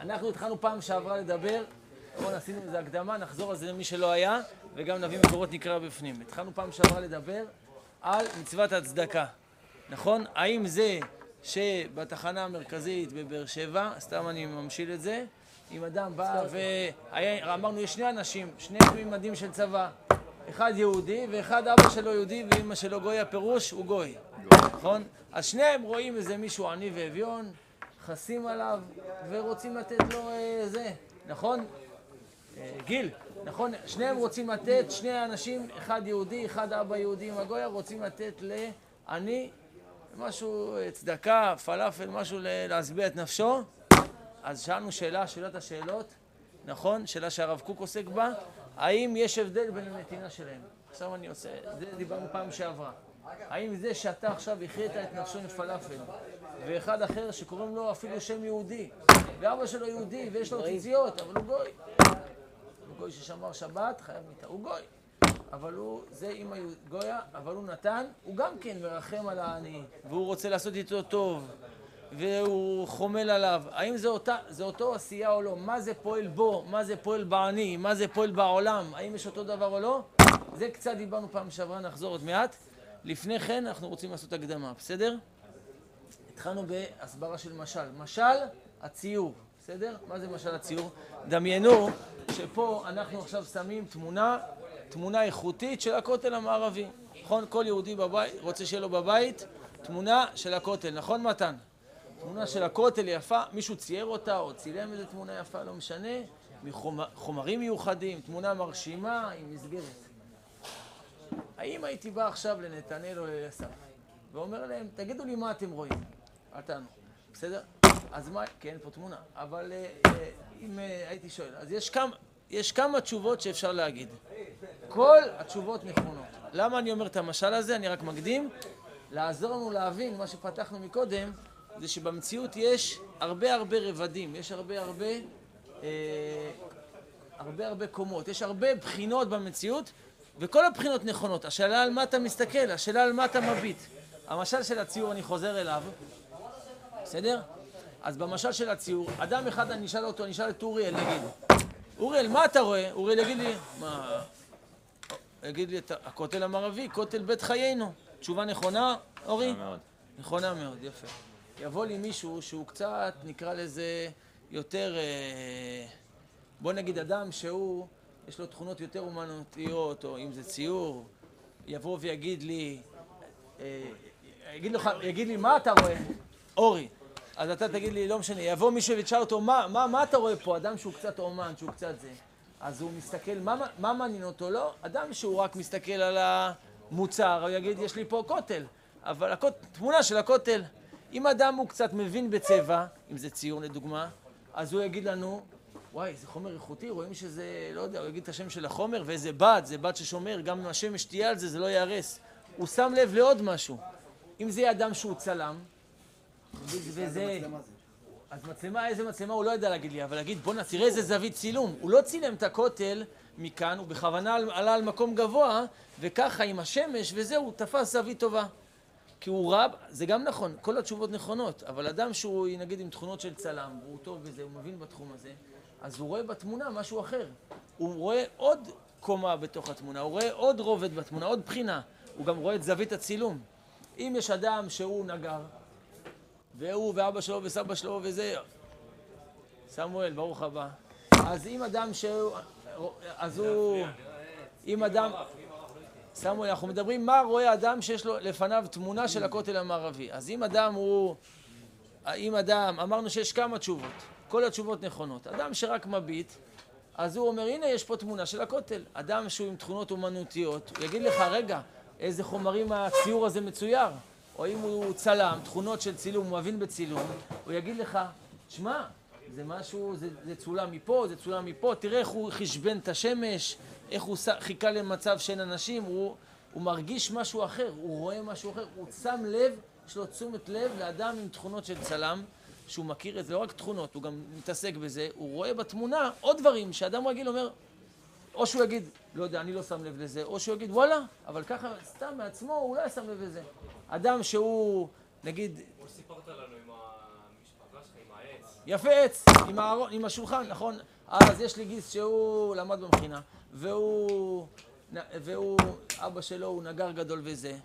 אנחנו התחלנו פעם שעברה לדבר, בואו עשינו איזה הקדמה, נחזור על זה למי שלא היה, וגם נביא מקורות נקרא בפנים. התחלנו פעם שעברה לדבר על מצוות הצדקה, נכון? האם זה שבתחנה המרכזית בבאר שבע, סתם אני ממשיל את זה, אם אדם בא ואמרנו, יש שני אנשים, שני מימדים של צבא, אחד יהודי ואחד אבא שלו יהודי ואמא שלו גוי, הפירוש הוא גוי, נכון? אז שניהם רואים איזה מישהו עני ואביון, חסים עליו ורוצים לתת לו אה, זה, נכון? אה, גיל, נכון? שניהם רוצים לתת, שני אנשים, אחד יהודי, אחד אבא יהודי עם הגויה, רוצים לתת לעני משהו, אה, צדקה, פלאפל, משהו להשביע את נפשו. אז שאלנו שאלה, שאלת השאלות, נכון? שאלה שהרב קוק עוסק בה, האם יש הבדל בין הנתינה שלהם? עכשיו אני עושה, זה דיברנו פעם שעברה. האם זה שאתה עכשיו הכרית את נפשו עם פלאפל, ואחד אחר שקוראים לו אפילו שם יהודי, ואבא שלו יהודי ויש לו ציציות, אבל הוא גוי. הוא גוי ששמר שבת, חייב מיתה. הוא גוי. אבל הוא, זה אימא גויה, אבל הוא נתן, הוא גם כן מרחם על העני, והוא רוצה לעשות איתו טוב, והוא חומל עליו. האם זה, אותה, זה אותו עשייה או לא? מה זה פועל בו? מה זה פועל בעני? מה זה פועל בעולם? האם יש אותו דבר או לא? זה קצת דיברנו פעם שעברה, נחזור עוד מעט. לפני כן אנחנו רוצים לעשות הקדמה, בסדר? התחלנו בהסברה של משל. משל, הציור, בסדר? מה זה משל הציור? דמיינו שפה אנחנו עכשיו שמים תמונה, תמונה איכותית של הכותל המערבי. נכון? כל יהודי בבית, רוצה שיהיה לו בבית תמונה של הכותל, נכון מתן? תמונה של הכותל יפה, מישהו צייר אותה או צילם איזה תמונה יפה, לא משנה, מחומרים מיוחדים, תמונה מרשימה עם מסגרת. האם הייתי בא עכשיו לנתנאל או לאסף ואומר להם, תגידו לי מה אתם רואים? אל תענו, בסדר? אז מה, כן, אין פה תמונה, אבל אה, אה, אם אה, הייתי שואל, אז יש כמה, יש כמה תשובות שאפשר להגיד. כל התשובות נכונות. למה אני אומר את המשל הזה? אני רק מקדים. לעזור לנו להבין מה שפתחנו מקודם, זה שבמציאות יש הרבה הרבה רבדים, יש הרבה הרבה, אה, הרבה הרבה קומות, יש הרבה בחינות במציאות, וכל הבחינות נכונות. השאלה על מה אתה מסתכל, השאלה על מה אתה מביט. המשל של הציור, אני חוזר אליו, בסדר? אז במשל של הציור, אדם אחד, אני אשאל אותו, אני אשאל את אוריאל, נגיד, אוריאל, מה אתה רואה? אוריאל יגיד לי, מה... יגיד לי, הכותל המערבי, כותל בית חיינו. תשובה נכונה, אורי? נכונה מאוד, יפה. יבוא לי מישהו שהוא קצת, נקרא לזה, יותר, אה, בוא נגיד אדם שהוא, יש לו תכונות יותר אומנותיות, או אם זה ציור, יבוא ויגיד לי, אה, יגיד, לך, יגיד לי, מה אתה רואה? אורי. אז אתה תגיד לי, לא משנה, יבוא מישהו ותשאל אותו, מה, מה, מה אתה רואה פה? אדם שהוא קצת אומן, שהוא קצת זה. אז הוא מסתכל, מה, מה מעניין אותו? לא, אדם שהוא רק מסתכל על המוצר, הוא יגיד, יש לי פה כותל, אבל הכות, תמונה של הכותל. אם אדם הוא קצת מבין בצבע, אם זה ציור לדוגמה, אז הוא יגיד לנו, וואי, זה חומר איכותי, רואים שזה, לא יודע, הוא יגיד את השם של החומר, ואיזה בד, זה בד ששומר, גם אם השמש תהיה על זה, זה לא ייהרס. הוא שם לב לעוד משהו. אם זה יהיה אדם שהוא צלם, וזה... אז מצלמה, איזה מצלמה הוא לא יודע להגיד לי, אבל להגיד, בואנה, תראה איזה זווית צילום. הוא לא צילם את הכותל מכאן, הוא בכוונה עלה על מקום גבוה, וככה עם השמש וזהו, הוא תפס זווית טובה. כי הוא רב, זה גם נכון, כל התשובות נכונות, אבל אדם שהוא נגיד עם תכונות של צלם, והוא טוב בזה, הוא מבין בתחום הזה, אז הוא רואה בתמונה משהו אחר. הוא רואה עוד קומה בתוך התמונה, הוא רואה עוד רובד בתמונה, עוד בחינה. הוא גם רואה את זווית הצילום. אם יש אדם שהוא נגר, והוא ואבא שלו וסבא שלו וזה, סמואל, ברוך הבא. אז אם אדם שהוא, אז הוא, אם אדם, סמואל, אנחנו מדברים מה רואה אדם שיש לו לפניו תמונה של הכותל המערבי. אז אם אדם הוא, אם אדם, אמרנו שיש כמה תשובות, כל התשובות נכונות. אדם שרק מביט, אז הוא אומר, הנה יש פה תמונה של הכותל. אדם שהוא עם תכונות אומנותיות, הוא יגיד לך, רגע, איזה חומרים הציור הזה מצויר. או אם הוא צלם, תכונות של צילום, הוא מבין בצילום, הוא יגיד לך, שמע, זה משהו, זה, זה צולם מפה, זה צולם מפה, תראה איך הוא חשבן את השמש, איך הוא חיכה למצב שאין אנשים, הוא, הוא מרגיש משהו אחר, הוא רואה משהו אחר, הוא שם לב, יש לו תשומת לב לאדם עם תכונות של צלם, שהוא מכיר את זה, לא רק תכונות, הוא גם מתעסק בזה, הוא רואה בתמונה עוד דברים שאדם רגיל אומר, או שהוא יגיד, לא יודע, אני לא שם לב לזה, או שהוא יגיד, וואלה, אבל ככה, סתם מעצמו, הוא לא שם לב לזה. אדם שהוא, נגיד... כמו שסיפרת לנו עם המשפחה שלך, עם העץ. יפה עץ, עם, הארון, עם השולחן, נכון? אז יש לי גיס שהוא למד במכינה, והוא, והוא, אבא שלו הוא נגר גדול וזה.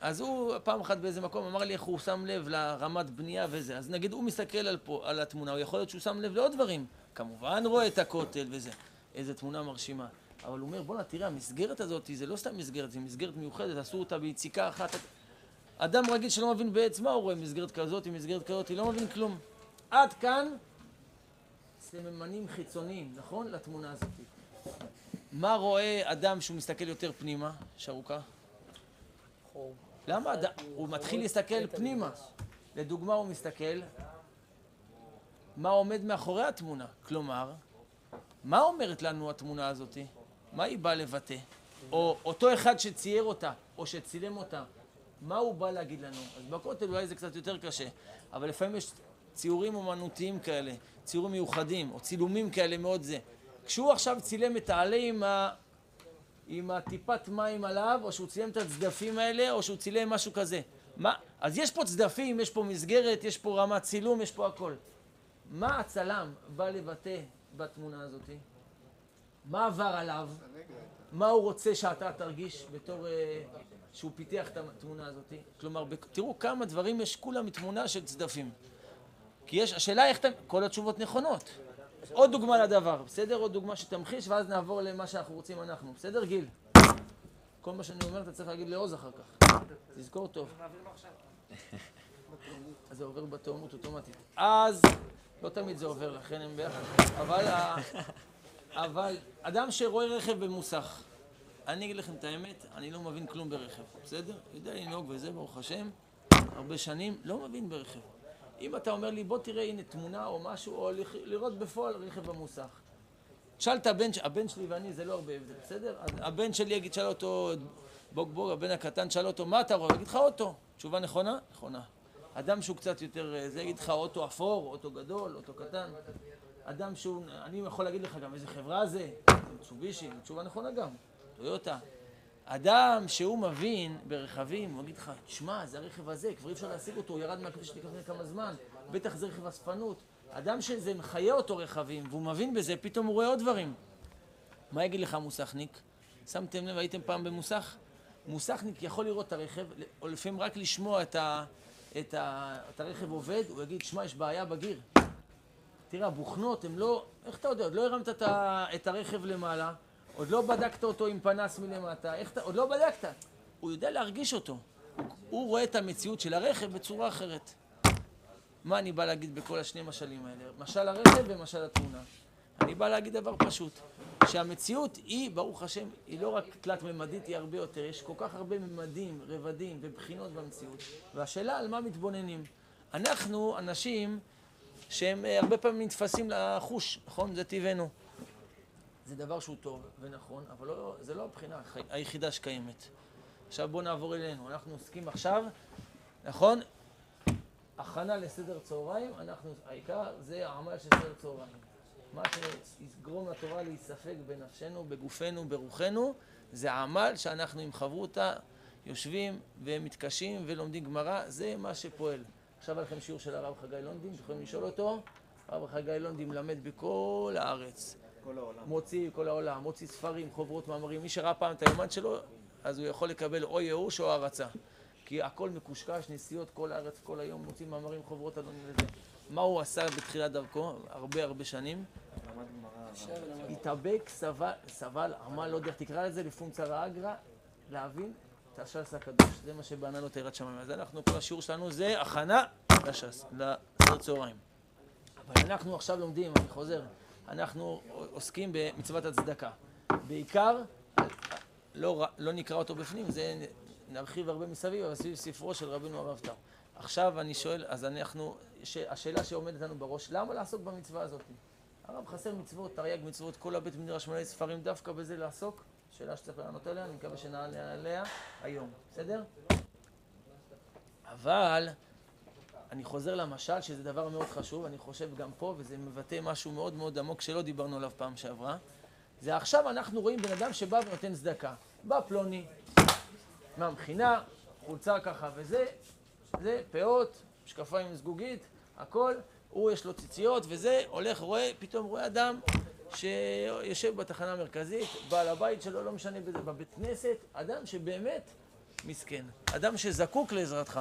אז הוא פעם אחת באיזה מקום אמר לי איך הוא שם לב לרמת בנייה וזה. אז נגיד הוא מסתכל על, פה, על התמונה, הוא יכול להיות שהוא שם לב לעוד דברים. כמובן רואה את הכותל וזה. איזה תמונה מרשימה. אבל הוא אומר, בואנה, תראה, המסגרת הזאת, זה לא סתם מסגרת, זה מסגרת מיוחדת, עשו אותה ביציקה אחת. אדם רגיל שלא מבין בעץ מה הוא רואה מסגרת כזאת, מסגרת כזאת, לא מבין כלום. עד כאן סממנים חיצוניים, נכון? לתמונה הזאת. מה רואה אדם שהוא מסתכל יותר פנימה, שרוקה? למה אדם, הוא מתחיל להסתכל פנימה. לדוגמה, הוא מסתכל מה עומד מאחורי התמונה. כלומר, מה אומרת לנו התמונה הזאת? מה היא באה לבטא? או אותו אחד שצייר אותה, או שצילם אותה, מה הוא בא להגיד לנו? אז בכותל אולי זה קצת יותר קשה, אבל לפעמים יש ציורים אומנותיים כאלה, ציורים מיוחדים, או צילומים כאלה מאוד זה. כשהוא עכשיו צילם את העלה עם, ה... עם הטיפת מים עליו, או שהוא צילם את הצדפים האלה, או שהוא צילם משהו כזה. מה? אז יש פה צדפים, יש פה מסגרת, יש פה רמת צילום, יש פה הכל. מה הצלם בא לבטא בתמונה הזאת? מה עבר עליו? מה הוא רוצה שאתה תרגיש בתור אה, שהוא פיתח את התמונה הזאת? כלומר, תראו כמה דברים יש כולם מתמונה של צדפים. כי יש, השאלה איך אתם, כל התשובות נכונות. עוד דוגמה לדבר, בסדר? עוד דוגמה שתמחיש, ואז נעבור למה שאנחנו רוצים אנחנו. בסדר, גיל? כל מה שאני אומר אתה צריך להגיד לעוז אחר כך. תזכור טוב. אז זה עובר בתאומות אוטומטית. אז, לא תמיד זה עובר, לכן הם ביחד. אבל, אבל אדם שרואה רכב במוסך, אני אגיד לכם את האמת, אני לא מבין כלום ברכב, בסדר? יודע לנהוג וזה, ברוך השם, הרבה שנים, לא מבין ברכב. אם אתה אומר לי, בוא תראה הנה תמונה או משהו, או לראות בפועל רכב במוסך. תשאל את הבן, הבן שלי ואני, זה לא הרבה הבדל, בסדר? הבן שלי יגיד, שאל אותו, בוג בוג, הבן הקטן, שאל אותו, מה אתה רואה? יגיד לך אוטו. תשובה נכונה? נכונה. אדם שהוא קצת יותר, אה, זה יגיד לך אוטו אפור, אוטו גדול, אוטו קטן. אדם שהוא, אני יכול להגיד לך גם איזה חברה זה, צובישי, תשובה נכונה גם, טויוטה. אדם שהוא מבין ברכבים, הוא יגיד לך, תשמע, זה הרכב הזה, כבר אי אפשר להשיג אותו, הוא ירד מהכביש לפני כמה זמן, בטח זה רכב אספנות. אדם שזה מחיה אותו רכבים, והוא מבין בזה, פתאום הוא רואה עוד דברים. מה יגיד לך מוסכניק? שמתם לב, הייתם פעם במוסך? מוסכניק יכול לראות את הרכב, או לפעמים רק לשמוע את, ה, את, ה, את הרכב עובד, הוא יגיד, שמע, יש בעיה בגיר. תראה, הבוכנות הן לא, איך אתה יודע, עוד לא הרמת את, ה, את הרכב למעלה, עוד לא בדקת אותו עם פנס מלמטה, איך אתה, עוד לא בדקת. הוא יודע להרגיש אותו. הוא רואה את המציאות של הרכב בצורה אחרת. מה אני בא להגיד בכל השני משלים האלה? משל הרכב ומשל התמונה. אני בא להגיד דבר פשוט, שהמציאות היא, ברוך השם, היא לא רק תלת-ממדית, היא הרבה יותר. יש כל כך הרבה ממדים, רבדים ובחינות במציאות. והשאלה על מה מתבוננים. אנחנו אנשים שהם אה, הרבה פעמים נתפסים לחוש, נכון? זה טבענו. זה דבר שהוא טוב ונכון, אבל לא, זה לא הבחינה היחידה שקיימת. עכשיו בואו נעבור אלינו. אנחנו עוסקים עכשיו, נכון? הכנה לסדר צהריים, אנחנו, העיקר זה העמל של סדר צהריים. מה שיגרום לתורה להיספק בנפשנו, בגופנו, ברוחנו, זה העמל שאנחנו עם חברותה יושבים ומתקשים ולומדים גמרא, זה מה שפועל. עכשיו לכם שיעור של הרב חגי לונדין, אתם יכולים לשאול אותו. הרב חגי לונדין מלמד בכל הארץ. כל העולם. מוציא, כל העולם, מוציא ספרים, חוברות, מאמרים. מי שראה פעם את היומן שלו, אז הוא יכול לקבל או ייאוש או הערצה. כי הכל מקושקש, נסיעות כל הארץ, כל היום, מוציא מאמרים, חוברות, אדוני לזה. מה הוא עשה בתחילת דרכו, הרבה הרבה שנים? התאבק, סבל, עמל, לא יודע איך תקרא לזה, לפונקציה אגרא, להבין את הש"ס הקדוש, זה מה שבנה לו תירת שמיים. אז אנחנו, כל השיעור שלנו זה הכנה לש"ס, לסדר צהריים. אבל אנחנו עכשיו לומדים, אני חוזר, אנחנו עוסקים במצוות הצדקה. בעיקר, לא, לא נקרא אותו בפנים, זה נרחיב הרבה מסביב, אבל סביב ספרו של רבינו הרב טאו. עכשיו אני שואל, אז אנחנו, השאלה שעומדת לנו בראש, למה לעסוק במצווה הזאת? הרב חסר מצוות, תרי"ג מצוות, כל הבית מדרש מלא ספרים, דווקא בזה לעסוק? שאלה שצריך לענות עליה, אני מקווה שנענה עליה היום, בסדר? אבל אני חוזר למשל, שזה דבר מאוד חשוב, אני חושב גם פה, וזה מבטא משהו מאוד מאוד עמוק שלא דיברנו עליו פעם שעברה. זה עכשיו אנחנו רואים בן אדם שבא ונותן צדקה. בא פלוני, מהמכינה, חולצה ככה וזה, זה, פאות, משקפיים זגוגית, הכל, הוא יש לו ציציות וזה, הולך, רואה, פתאום רואה אדם שיושב בתחנה המרכזית, בעל הבית שלו, לא משנה בזה, בבית כנסת, אדם שבאמת מסכן, אדם שזקוק לעזרתך.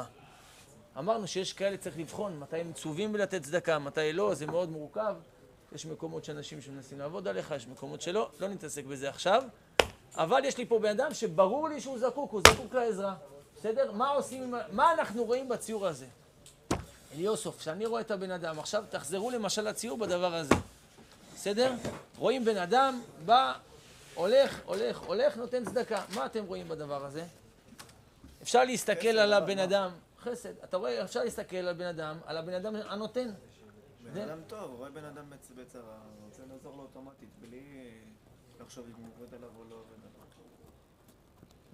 אמרנו שיש כאלה צריך לבחון מתי הם מצווים בלתת צדקה, מתי לא, זה מאוד מורכב. יש מקומות שאנשים שמנסים לעבוד עליך, יש מקומות שלא, לא נתעסק בזה עכשיו. אבל יש לי פה בן אדם שברור לי שהוא זקוק, הוא זקוק לעזרה. בסדר? מה עושים, מה אנחנו רואים בציור הזה? אליוסוף, כשאני רואה את הבן אדם, עכשיו תחזרו למשל לציור בדבר הזה. בסדר? רואים בן אדם, בא, הולך, הולך, הולך, נותן צדקה. מה אתם רואים בדבר הזה? אפשר להסתכל על הבן אדם, חסד, אתה רואה, אפשר להסתכל על בן אדם, על הבן אדם הנותן. בן אדם טוב, רואה בן אדם בצרה, רוצה לעזור לו אוטומטית, בלי לחשוב אם הוא עובד עליו או לא.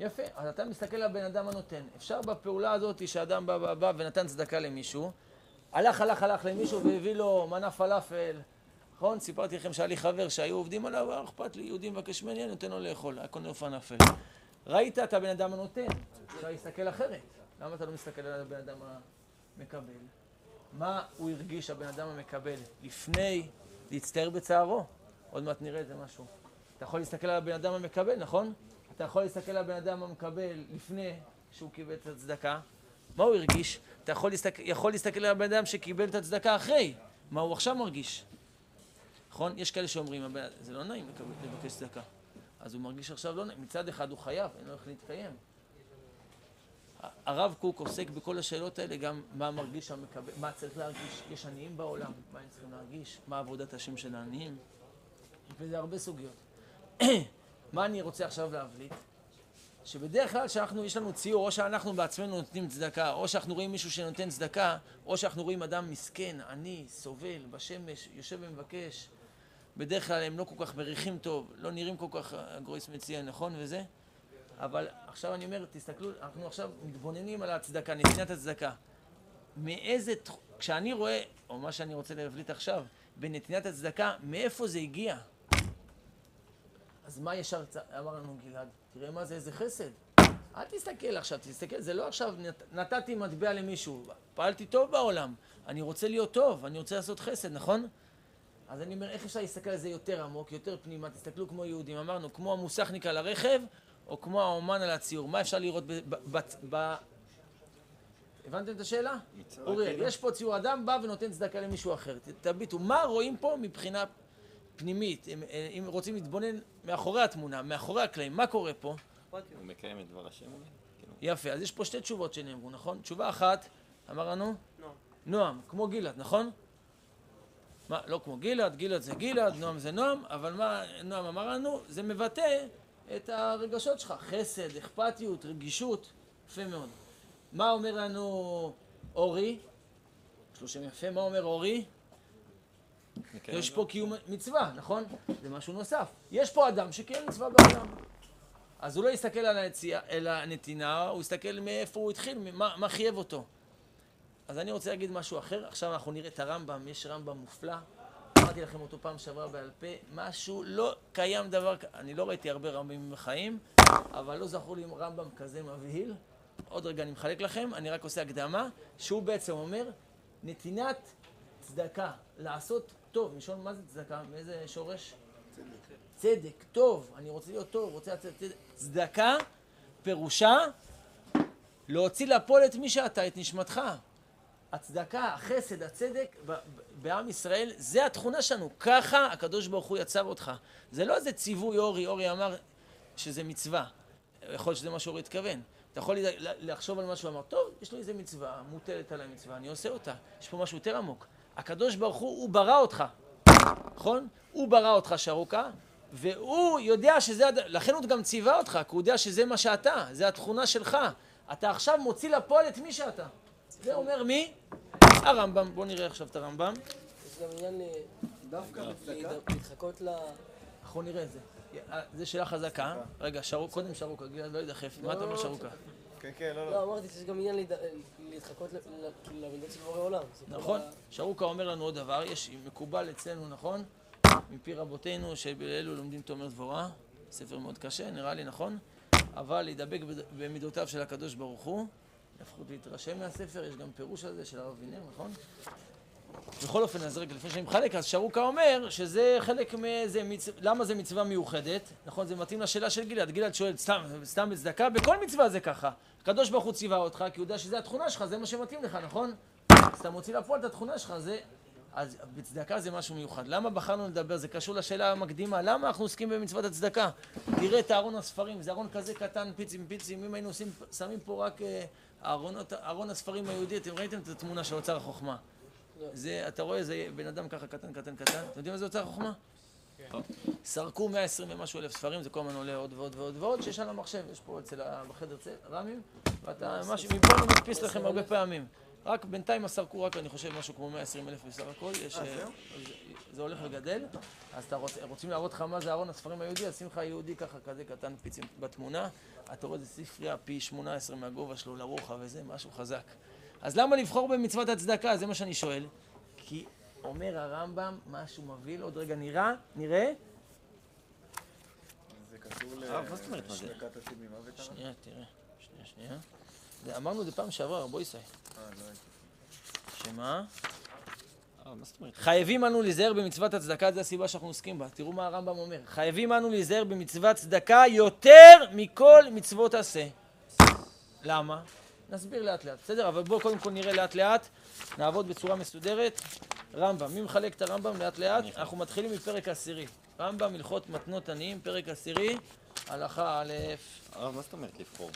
יפה, אז אתה מסתכל על הבן אדם הנותן. אפשר בפעולה הזאת שאדם בא, בא, בא ונתן צדקה למישהו, הלך, הלך, הלך למישהו והביא לו מנה פלאפל, נכון? סיפרתי לכם שהיה לי חבר שהיו עובדים עליו, לא אכפת לי, יהודי מבקש ממני, אני נותן לו לאכול, היה קונה לו פלאפל. ראית את הבן אדם הנותן, אפשר להסתכל אחרת. למה אתה לא מסתכל על הבן אדם המקבל? מה הוא הרגיש, הבן אדם המקבל, לפני להצטער בצערו? עוד מעט נראה איזה משהו. אתה יכול להסתכל על הבן אדם המקבל, נכון? אתה יכול להסתכל על הבן אדם המקבל לפני שהוא קיבל את הצדקה. מה הוא הרגיש? אתה יכול, להסתכל, יכול להסתכל על הבן אדם שקיבל את הצדקה אחרי. מה הוא עכשיו מרגיש? נכון? יש כאלה שאומרים, זה לא נעים לבקש צדקה. אז הוא מרגיש עכשיו לא נעים. מצד אחד הוא חייב, אין לו איך להתקיים. הרב קוק עוסק בכל השאלות האלה, גם מה מרגיש המקבל, מה צריך להרגיש, יש עניים בעולם, מה הם צריכים להרגיש, מה עבודת השם של העניים, וזה הרבה סוגיות. מה אני רוצה עכשיו להבליט? שבדרך כלל כשאנחנו, יש לנו ציור, או שאנחנו בעצמנו נותנים צדקה, או שאנחנו רואים מישהו שנותן צדקה, או שאנחנו רואים אדם מסכן, עני, סובל, בשמש, יושב ומבקש, בדרך כלל הם לא כל כך מריחים טוב, לא נראים כל כך, הגרויס מציע, נכון וזה? אבל עכשיו אני אומר, תסתכלו, אנחנו עכשיו מתבוננים על הצדקה, נתינת הצדקה. מאיזה, כשאני רואה, או מה שאני רוצה להבליט עכשיו, בנתינת הצדקה, מאיפה זה הגיע? אז מה ישר אמר לנו גלעד? תראה מה זה, איזה חסד. אל תסתכל עכשיו, תסתכל, זה לא עכשיו נת, נתתי מטבע למישהו, פעלתי טוב בעולם, אני רוצה להיות טוב, אני רוצה לעשות חסד, נכון? אז אני אומר, איך אפשר להסתכל על זה יותר עמוק, יותר פנימה, תסתכלו כמו יהודים, אמרנו, כמו המוסכניק על הרכב, או כמו האומן על הציור, מה אפשר לראות ב... ב, ב, ב הבנתם את השאלה? אוריאל, יש פה ציור אדם בא ונותן צדקה למישהו אחר, תביטו, מה רואים פה מבחינה פנימית, אם, אם רוצים להתבונן מאחורי התמונה, מאחורי הקלעים, מה קורה פה? הוא מקיים את דבר השם. כאילו. יפה, אז יש פה שתי תשובות שנאמרו, נכון? תשובה אחת, אמר לנו? נועם. נועם, כמו גלעד, נכון? מה, לא כמו גלעד, גלעד זה גלעד, נועם זה נועם, אבל מה נועם אמר לנו? זה מבטא את הרגשות שלך, חסד, אכפתיות, רגישות, יפה מאוד. מה אומר לנו אורי? יש לו שם יפה, מה אומר אורי? יש פה קיום מצווה, נכון? זה משהו נוסף. יש פה אדם שקיים מצווה בעולם. אז הוא לא יסתכל על, היציאה, על הנתינה, הוא יסתכל מאיפה הוא התחיל, מה, מה חייב אותו. אז אני רוצה להגיד משהו אחר. עכשיו אנחנו נראה את הרמב"ם, יש רמב"ם מופלא. אמרתי לכם אותו פעם שעברה בעל פה, משהו, לא קיים דבר. אני לא ראיתי הרבה רמב"מים בחיים, אבל לא זכור לי רמב"ם כזה מבהיל. עוד רגע אני מחלק לכם, אני רק עושה הקדמה, שהוא בעצם אומר, נתינת צדקה, לעשות טוב, מלשון מה זה צדקה? מאיזה שורש? צדק. צדק, טוב, אני רוצה להיות טוב, רוצה לצאת צדק. צדקה, פירושה להוציא לפועל את מי שאתה, את נשמתך. הצדקה, החסד, הצדק בעם ישראל, זה התכונה שלנו. ככה הקדוש ברוך הוא יצר אותך. זה לא איזה ציווי אורי, אורי אמר שזה מצווה. יכול להיות שזה מה שאורי התכוון. אתה יכול לחשוב על משהו, אמר, טוב, יש לי איזה מצווה, מוטלת עליי מצווה, אני עושה אותה. יש פה משהו יותר עמוק. הקדוש ברוך הוא, הוא ברא אותך, נכון? הוא ברא אותך שרוקה, והוא יודע שזה, לכן הוא גם ציווה אותך, כי הוא יודע שזה מה שאתה, זה התכונה שלך. אתה עכשיו מוציא לפועל את מי שאתה. זה אומר מי? הרמב"ם. בואו נראה עכשיו את הרמב"ם. יש גם עניין דווקא להתחקות ל... אנחנו נראה את זה. זה שאלה חזקה. רגע, קודם שרוקה, גלעד לא ידחף. מה אתה אומר שרוקה? כן, כן, לא, לא. לא, אמרתי שיש גם עניין להתחקות למידות של בורא עולם. נכון. שרוקה אומר לנו עוד דבר, יש מקובל אצלנו, נכון? מפי רבותינו, שבאלו לומדים תומר דבורה, ספר מאוד קשה, נראה לי, נכון? אבל להידבק במידותיו של הקדוש ברוך הוא, לפחות להתרשם מהספר, יש גם פירוש על זה של הרב וינר, נכון? בכל אופן, אז רגע, לפני שאני מחלק, אז שרוקה אומר שזה חלק מזה, מצ... למה זה מצווה מיוחדת? נכון, זה מתאים לשאלה של גלעד. גלעד שואל, סתם, סתם בצדקה? בכל מצווה זה ככה. הקדוש ברוך הוא ציווה אותך, כי הוא יודע שזה התכונה שלך, זה מה שמתאים לך, נכון? אז אתה מוציא לפועל את התכונה שלך, זה... אז בצדקה זה משהו מיוחד. למה בחרנו לדבר? זה קשור לשאלה המקדימה. למה אנחנו עוסקים במצוות הצדקה? תראה את ארון הספרים, זה ארון כזה קטן, פיצים פיצים. אם היינו עושים, שמים פה רק אה, ארונות, ארון הספרים היהודי, אתם ראיתם את התמונה של אוצר החוכמה. זה, אתה רואה, זה בן אדם ככה קטן, קטן, קטן. אתם יודעים מה זה אוצר החוכמה? סרקו 120 ומשהו אלף ספרים, זה כל הזמן עולה עוד ועוד ועוד ועוד, שיש על המחשב, יש פה אצל. בחדר צל, רמים, ואתה, משהו, מפה אני מדפיס לכם הרבה פעמים. רק בינתיים סרקו רק, אני חושב, משהו כמו 120 אלף בסך הכל, יש... אה, זה- זה הולך וגדל, אז אתה רוצים להראות לך מה זה ארון הספרים היהודי, אז שים לך יהודי ככה, כזה קטן פיצים בתמונה, אתה רואה, זה ספרייה פי 18 מהגובה שלו לרוחב וזה, משהו חזק. אז למה לבחור במצוות הצדקה? זה מה שאני שואל. כי אומר הרמב"ם, משהו מבהיל, עוד רגע נראה, נראה, זה קשור אה, מה זאת אומרת, מה זה? לשמקת עתיד ממוות? הרב? שנייה, תראה, שנייה, שנייה. זה, אמרנו את זה פעם שעברה, רבו ישראל. אה, לא הייתי. שמה? אה? חייבים אנו להיזהר במצוות הצדקה, זו הסיבה שאנחנו עוסקים בה. תראו מה הרמב"ם אומר. חייבים אנו להיזהר במצוות צדקה יותר מכל מצוות עשה. למה? נסביר לאט לאט, בסדר? אבל בואו קודם כל נראה לאט לאט, נעבוד בצורה מסודרת. רמב"ם, מי מחלק את הרמב"ם לאט לאט? אנחנו מתחילים מפרק עשירי. רמב"ם, הלכות מתנות עניים, פרק עשירי, הלכה א', הרב, מה זאת אומרת לבחור?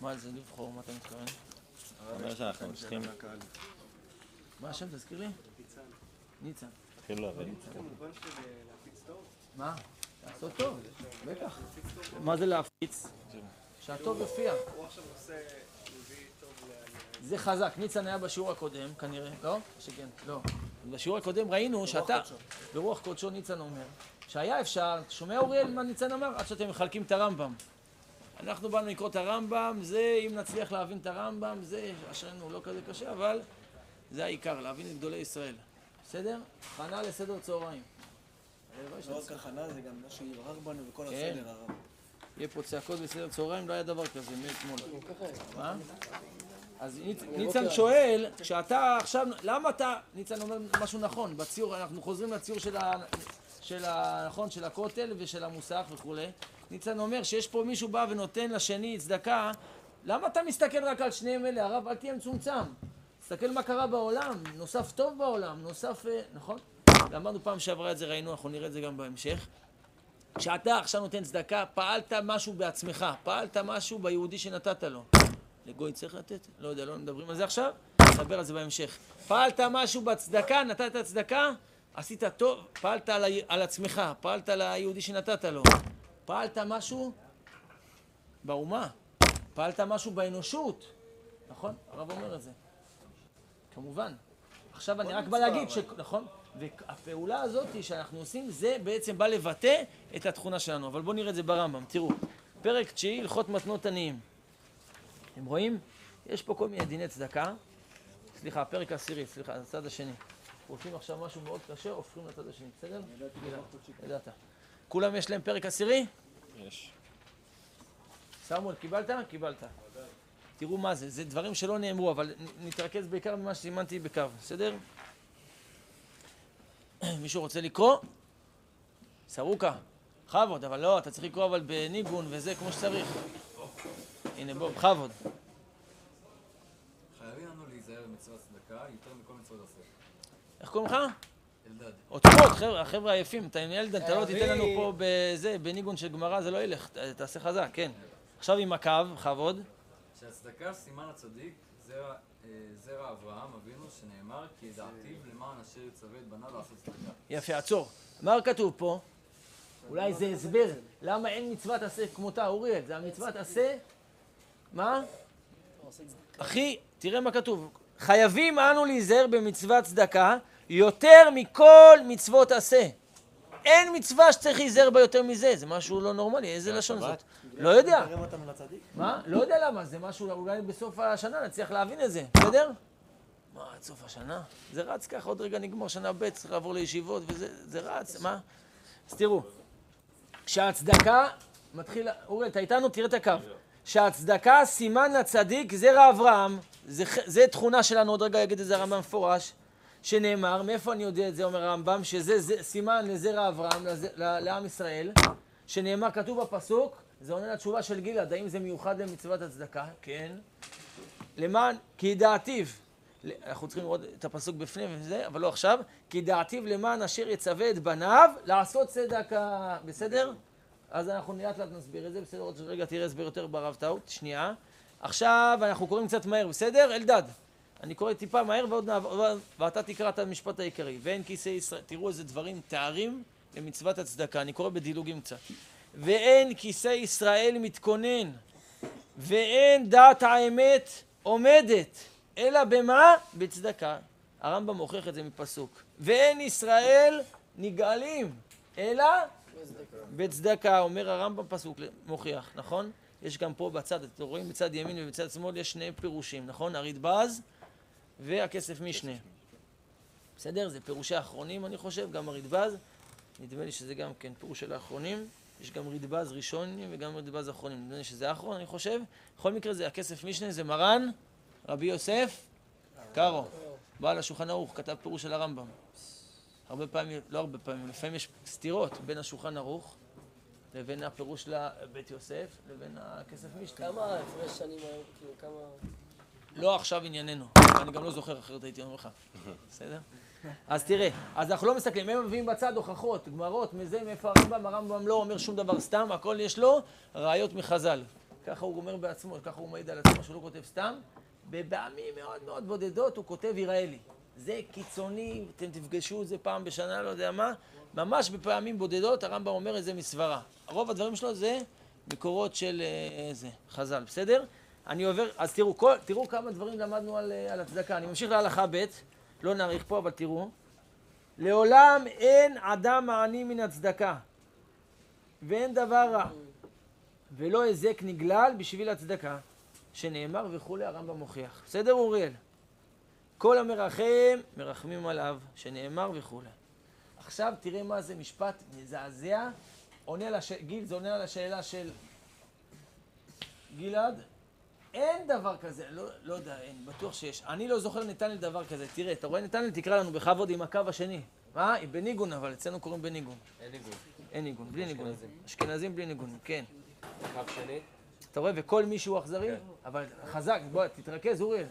מה זה לבחור, מה אתה מתכוון? אומר שאנחנו צריכים... מה השם, תזכיר לי? ניצן. להבין. מה? לעשות טוב, בטח. מה זה להפיץ? שהטוב יופיע. זה חזק. ניצן היה בשיעור הקודם, כנראה. לא? שכן, לא. בשיעור הקודם ראינו שאתה, ברוח קודשו ניצן אומר, שהיה אפשר, שומע אוריאל מה ניצן אמר? עד שאתם מחלקים את הרמב"ם. אנחנו באנו לקרוא את הרמב"ם, זה, אם נצליח להבין את הרמב"ם, זה, אשרינו, לא כזה קשה, אבל זה העיקר, להבין את גדולי ישראל. בסדר? הכנה לסדר צהריים. לא רק הכנה, זה גם מה שיבחר בנו וכל כן. הסדר, הרב. יהיה פה צעקות בסדר צהריים, לא היה דבר כזה מאתמול. מה? אז ניצ- ניצן שואל, כשאתה עכשיו, למה אתה, ניצן אומר משהו נכון, בציור, אנחנו חוזרים לציור של ה... של ה... נכון, של הכותל ושל המוסך וכולי. ניצן אומר שיש פה מישהו בא ונותן לשני צדקה, למה אתה מסתכל רק על שניהם אלה, הרב? אל תהיה מצומצם. תסתכל מה קרה בעולם, נוסף טוב בעולם, נוסף... אה, נכון? למדנו פעם שעברה את זה, ראינו, אנחנו נראה את זה גם בהמשך. כשאתה עכשיו נותן צדקה, פעלת משהו בעצמך, פעלת משהו ביהודי שנתת לו. לגוי צריך לתת? לא יודע, לא מדברים על זה עכשיו, נדבר על זה בהמשך. פעלת משהו בצדקה, נתת צדקה, עשית טוב, פעלת על, ה... על עצמך, פעלת על היהודי שנתת לו. פעלת משהו באומה, פעלת משהו באנושות, נכון? הרב אומר את זה. כמובן. עכשיו אני רק בא להגיד ש... נכון? והפעולה הזאת שאנחנו עושים, זה בעצם בא לבטא את התכונה שלנו. אבל בואו נראה את זה ברמב"ם. תראו, פרק תשיעי, הלכות מתנות עניים. אתם רואים? יש פה כל מיני דיני צדקה. סליחה, פרק עשירי, סליחה, הצד השני. רוצים עכשיו משהו מאוד קשה, הופכים לצד השני, בסדר? ידעת. כולם יש להם פרק עשירי? יש. סמואל, קיבלת? קיבלת. תראו מה זה, זה דברים שלא נאמרו, אבל נתרכז בעיקר ממה שסימנתי בקו, בסדר? מישהו רוצה לקרוא? סרוקה, בכבוד, אבל לא, אתה צריך לקרוא אבל בניגון וזה כמו שצריך. הנה בוא, בכבוד. חייבים לנו להיזהר במצוות צדקה יותר מכל מצוות עשה. איך קוראים לך? אלדד. עוצמות, חבר'ה, החבר'ה עייפים. אתה עם ילד, אתה לא תיתן לנו פה בזה, בניגון של גמרא, זה לא ילך. תעשה חזק, כן. עכשיו עם הקו, בכבוד. שהצדקה סימן הצדיק, זרע, אה, זרע אברהם אבינו, שנאמר כי ידעתיו למען אשר יצווה את בניו לעשות צדקה. יפה, עצור. מה כתוב פה? אולי זה הסבר למה אין מצוות עשה כמותה, אוריאל, זה המצוות עשה, מה? אחי, תראה מה כתוב. חייבים אנו להיזהר במצוות צדקה יותר מכל מצוות עשה. אין מצווה שצריך להיזהר בה יותר מזה, זה משהו לא נורמלי, איזה לשון זאת? לא יודע. מה? לא יודע למה, זה משהו, אולי בסוף השנה נצליח להבין את זה, בסדר? מה, עד סוף השנה? זה רץ ככה, עוד רגע נגמר שנה ב', צריך לעבור לישיבות, וזה זה רץ, מה? אז תראו, כשהצדקה מתחילה, אוריאל, אתה איתנו? תראה את הקו. שהצדקה סימן לצדיק זרע אברהם, זה, זה תכונה שלנו, עוד רגע יגיד את זה הרמב"ם מפורש, שנאמר, מאיפה אני יודע את זה, אומר הרמב"ם, שזה זה, סימן לזרע אברהם, לז, ל, לעם ישראל, שנאמר, כתוב בפסוק, זה עונה לתשובה של גלעד, האם זה מיוחד למצוות הצדקה? כן. למען, כי דעתיו, אנחנו צריכים לראות את הפסוק בפנים וזה, אבל לא עכשיו, כי דעתיו למען אשר יצווה את בניו לעשות צדקה, בסדר? אז אנחנו לאט לאט נסביר את זה, בסדר? עוד רגע תראה הסבר יותר ברב טאוט, שנייה. עכשיו אנחנו קוראים קצת מהר, בסדר? אלדד, אני קורא טיפה מהר ועוד נעבור, ואתה תקרא את המשפט העיקרי. ואין כיסא ישראל, תראו איזה דברים, תארים למצוות הצדקה, אני קורא בדילוגים קצת. ואין כיסא ישראל מתכונן, ואין דעת האמת עומדת, אלא במה? בצדקה. הרמב"ם מוכיח את זה מפסוק. ואין ישראל נגאלים, אלא בצדקה, אומר הרמב"ם פסוק, מוכיח, נכון? יש גם פה בצד, אתם רואים בצד ימין ובצד שמאל יש שני פירושים, נכון? הרדב"ז והכסף משנה. בסדר? זה פירושי האחרונים, אני חושב, גם הרדב"ז. נדמה לי שזה גם כן פירוש של האחרונים. יש גם רדב"ז ראשונים וגם רדב"ז אחרונים. נדמה לי שזה האחרון, אני חושב. בכל מקרה זה הכסף משנה, זה מרן, רבי יוסף, קארו. בעל השולחן ערוך, כתב פירוש של הרמב"ם. הרבה פעמים, לא הרבה פעמים, לפעמים יש סתירות בין השולחן ערוך לבין הפירוש לבית יוסף לבין הכסף משנה. כמה הפרש שנים היום, כאילו, כמה... לא עכשיו ענייננו, אני גם לא זוכר אחרת הייתי אומר לך, בסדר? אז תראה, אז אנחנו לא מסתכלים, הם מביאים בצד הוכחות, גמרות, מזה, מאיפה הרמב"ם, הרמב"ם לא אומר שום דבר סתם, הכל יש לו ראיות מחז"ל. ככה הוא אומר בעצמו, ככה הוא מעיד על עצמו שהוא לא כותב סתם. בפעמים מאוד מאוד בודדות הוא כותב יראה לי. זה קיצוני, אתם תפגשו את זה פעם בשנה, לא יודע מה. ממש בפעמים בודדות הרמב"ם אומר את זה מסברה. רוב הדברים שלו זה מקורות של אה, זה, חז"ל, בסדר? אני עובר, אז תראו, כל, תראו כמה דברים למדנו על, אה, על הצדקה. אני ממשיך להלכה ב', לא נאריך פה, אבל תראו. לעולם אין אדם מעני מן הצדקה, ואין דבר רע, ולא היזק נגלל בשביל הצדקה, שנאמר וכולי, הרמב"ם מוכיח. בסדר, אוריאל? כל המרחם, מרחמים עליו, שנאמר וכולי. עכשיו תראה מה זה משפט מזעזע. עונה לש... גיל, זה עונה על השאלה של גלעד. אין דבר כזה, לא, לא יודע, אין, בטוח שיש. אני לא זוכר נתנאל דבר כזה. תראה, אתה רואה נתנאל? תקרא לנו בכבוד עם הקו השני. מה? בניגון, אבל אצלנו קוראים בניגון. אין ניגון. אין ניגון, בלי ניגון. אשכנזים בלי ניגון, כן. קו שני. אתה רואה? וכל מי שהוא אכזרי, כן. אבל חזק, בוא, תתרכז, אוריאל.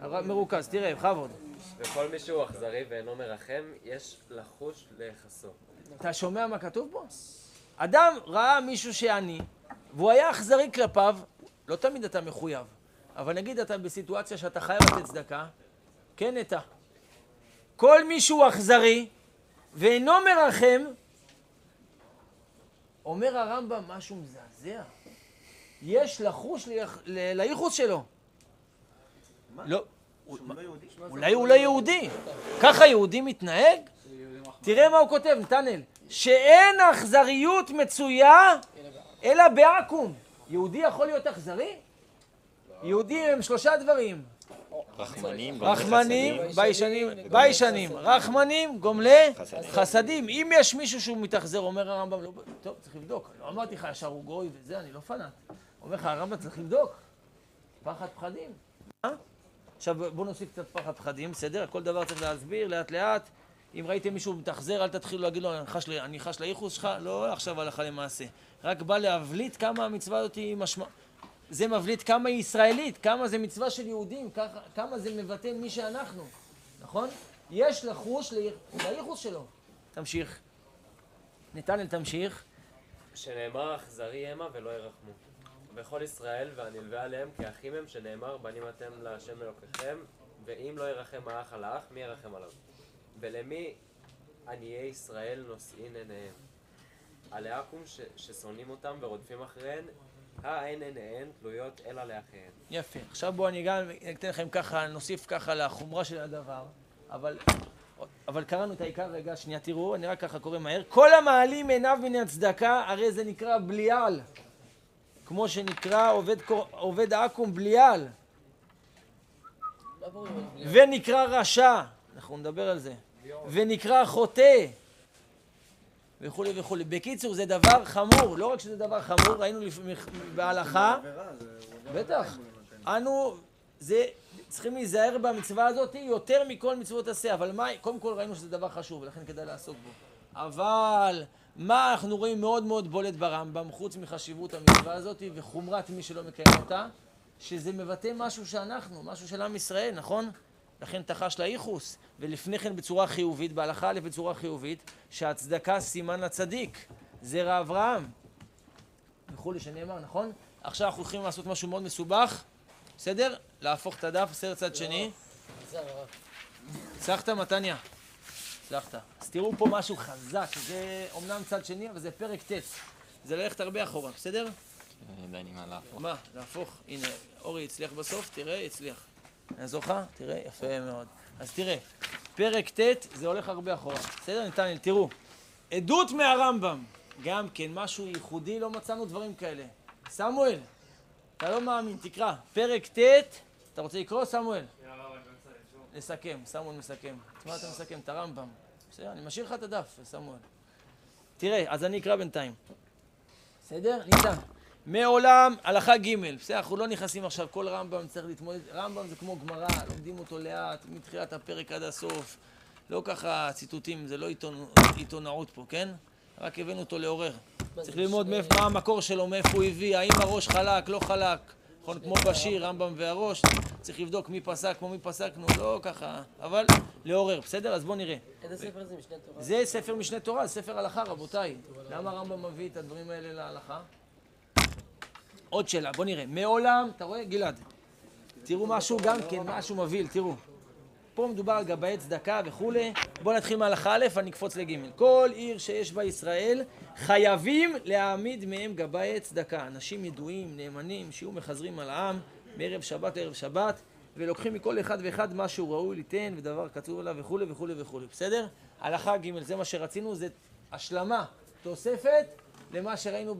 הר- מרוכז, תראה, בכבוד. וכל מי שהוא אכזרי ואינו מרחם, יש לחוש ליחסו. אתה שומע מה כתוב פה? אדם ראה מישהו שעני, והוא היה אכזרי כלפיו, לא תמיד אתה מחויב, אבל נגיד אתה בסיטואציה שאתה חייב לתת צדקה, כן נטע. כל מי שהוא אכזרי ואינו מרחם, אומר הרמב"ם משהו מזעזע. יש לחוש לייחוס שלו. לא, לא? אולי הוא לא יהודי. ככה יהודי מתנהג? תראה מה הוא כותב, נתנאל. שאין אכזריות מצויה אלא בעכו"ם. יהודי יכול להיות אכזרי? יהודי הם שלושה דברים. רחמנים, רחמנים. ביישנים, ביישנים, רחמנים, גומלי חסדים. אם יש מישהו שהוא מתאכזר, אומר הרמב"ם, לא, טוב, צריך לבדוק. לא אמרתי לך ישר הוא גוי וזה, אני לא פנאט. אומר לך, הרמב"ם צריך לבדוק. פחד פחדים. עכשיו בואו נוסיף קצת פחד פחדים, בסדר? כל דבר צריך להסביר לאט לאט. אם ראיתם מישהו מתאכזר, אל תתחילו להגיד לו, אני חש, ל- אני חש לייחוס שלך, לא עכשיו הלכה למעשה. רק בא להבליט כמה המצווה הזאת היא משמע... זה מבליט כמה היא ישראלית, כמה זה מצווה של יהודים, כמה זה מבטא מי שאנחנו, נכון? יש לחוש לי- לייחוס שלו. תמשיך. נתנאל, תמשיך. שנאמר אכזרי המה ולא ירחמו. וכל ישראל והנלווה עליהם כאחים הם, שנאמר בנים אתם להשם אלוקיכם, ואם לא ירחם האח על האח, מי ירחם עליו? ולמי עניי ישראל נושאין עיניהם? על העכו"ם ש- ששונאים אותם ורודפים אחריהן, האין עיניהן תלויות אלא לאחיהן. יפה. עכשיו בואו אני גם אתן לכם ככה, נוסיף ככה לחומרה של הדבר, אבל, אבל קראנו את העיקר רגע, שנייה תראו, אני רק ככה קורא מהר. כל המעלים עיניו מן הצדקה, הרי זה נקרא בליעל. כמו שנקרא עובד, עובד עכו"ם בליעל, קוראים לו? ונקרא רשע, אנחנו נדבר על זה, ונקרא חוטא, וכולי וכולי. בקיצור, זה דבר חמור, לא רק שזה דבר חמור, ראינו בהלכה, בטח. אנו, זה, צריכים להיזהר במצווה הזאת יותר מכל מצוות עשה, אבל מה, קודם כל ראינו שזה דבר חשוב, ולכן כדאי לעסוק בו. אבל מה אנחנו רואים מאוד מאוד בולט ברמב"ם, חוץ מחשיבות המצווה הזאת וחומרת מי שלא מקיים אותה, שזה מבטא משהו שאנחנו, משהו של עם ישראל, נכון? לכן תחש לאיכוס, ולפני כן בצורה חיובית, בהלכה א' בצורה חיובית, שהצדקה סימן לצדיק, זרע אברהם, וכולי, שנאמר, נכון? עכשיו אנחנו הולכים לעשות משהו מאוד מסובך, בסדר? להפוך את הדף, בסדר צד שני. זה הרב. הצלחת, מתניה? הצלחת. אז תראו פה משהו חזק, זה אומנם צד שני, אבל זה פרק ט'. זה ללכת הרבה אחורה, בסדר? הלהפוך. מה? להפוך. הנה, אורי הצליח בסוף, תראה, הצליח. לך? תראה, יפה מאוד. אז תראה, פרק ט' זה הולך הרבה אחורה. בסדר, נתנאל, תראו. עדות מהרמב"ם. גם כן, משהו ייחודי, לא מצאנו דברים כאלה. סמואל, אתה לא מאמין, תקרא. פרק ט', אתה רוצה לקרוא, סמואל? לסכם, סמואל מסכם. את מה אתה מסכם? את הרמב"ם. בסדר, אני משאיר לך את הדף, סמואל. תראה, אז אני אקרא בינתיים. בסדר? ניתן. מעולם, הלכה ג', בסדר, אנחנו לא נכנסים עכשיו, כל רמב"ם צריך להתמודד, רמב"ם זה כמו גמרא, לומדים אותו לאט, מתחילת הפרק עד הסוף. לא ככה ציטוטים, זה לא עיתונ... עיתונאות פה, כן? רק הבאנו אותו לעורר. צריך ללמוד מאיפה, מה המקור שלו, מאיפה הוא הביא, האם הראש חלק, לא חלק. נכון, כמו בשיר, רמב"ם והראש, צריך לבדוק מי פסק, כמו מי פסקנו, לא ככה, אבל לעורר, בסדר? אז בואו נראה. איזה ספר זה משנה תורה? זה ספר משנה תורה, ספר הלכה, רבותיי. למה הרמב"ם מביא את הדברים האלה להלכה? עוד שאלה, בוא נראה. מעולם, אתה רואה, גלעד? תראו משהו גם כן, משהו מבהיל, תראו. פה מדובר על גבאי צדקה וכולי. בואו נתחיל מהלכה א', אני אקפוץ לג'. כל עיר שיש בה ישראל, חייבים להעמיד מהם גבאי צדקה. אנשים ידועים, נאמנים, שיהיו מחזרים על העם, מערב שבת לערב שבת, ולוקחים מכל אחד ואחד מה שהוא ראוי ליתן, ודבר קצוב עליו וכולי וכולי וכולי. בסדר? הלכה ג', זה מה שרצינו, זה השלמה, תוספת, למה שראינו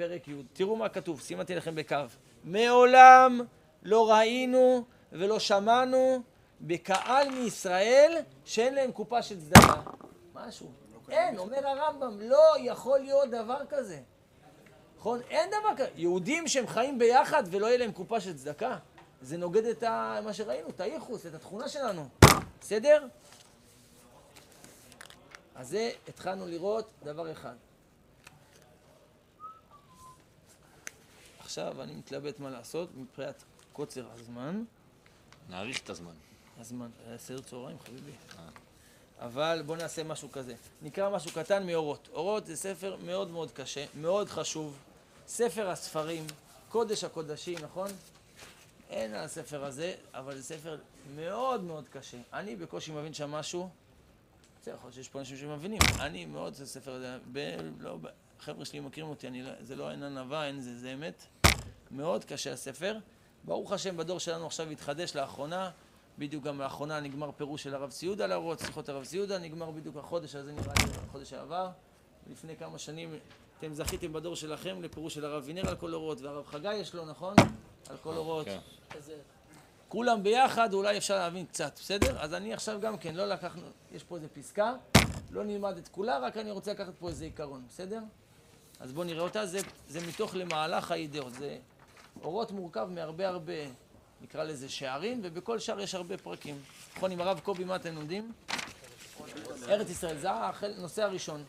בפרק י'. תראו מה כתוב, סימנתי לכם בקו. מעולם לא ראינו ולא שמענו בקהל מישראל שאין להם קופה של צדקה. משהו. אין, אומר הרמב"ם, לא יכול להיות דבר כזה. נכון? אין דבר כזה. יהודים שהם חיים ביחד ולא יהיה להם קופה של צדקה, זה נוגד את ה... מה שראינו, את הייחוס, את התכונה שלנו. בסדר? אז זה התחלנו לראות דבר אחד. עכשיו אני מתלבט מה לעשות מבחינת קוצר הזמן. נאריך את הזמן. הזמן, היה סדר צהריים חביבי. אבל בואו נעשה משהו כזה. נקרא משהו קטן מאורות. אורות זה ספר מאוד מאוד קשה, מאוד חשוב. ספר הספרים, קודש הקודשים, נכון? אין על הספר הזה, אבל זה ספר מאוד מאוד קשה. אני בקושי מבין שם משהו. בסדר, יכול להיות שיש פה אנשים שמבינים. אני מאוד, זה ספר הזה, ב, לא, ב, החבר'ה שלי מכירים אותי, אני, לא- זה לא אין ענווה, אין זה, זה אמת. מאוד קשה הספר. ברוך השם, בדור שלנו עכשיו התחדש לאחרונה. בדיוק גם לאחרונה נגמר פירוש של הרב ציודה להראות, שיחות הרב ציודה, נגמר בדיוק החודש הזה, נראה לי החודש שעבר. לפני כמה שנים אתם זכיתם בדור שלכם לפירוש של הרב וינר על כל אורות, והרב חגי יש לו, נכון? על כל אורות. כן. כולם ביחד, אולי אפשר להבין קצת, בסדר? אז אני עכשיו גם כן, לא לקחנו, יש פה איזה פסקה, לא נלמד את כולה, רק אני רוצה לקחת פה איזה עיקרון, בסדר? אז בואו נראה אותה, זה, זה מתוך למהלך האידאות, זה אורות מורכב מהרבה הרבה, נקרא לזה שערים, ובכל שער יש הרבה פרקים. נכון, עם הרב קובי, מה אתם לומדים? ארץ ישראל, זה הנושא הראשון.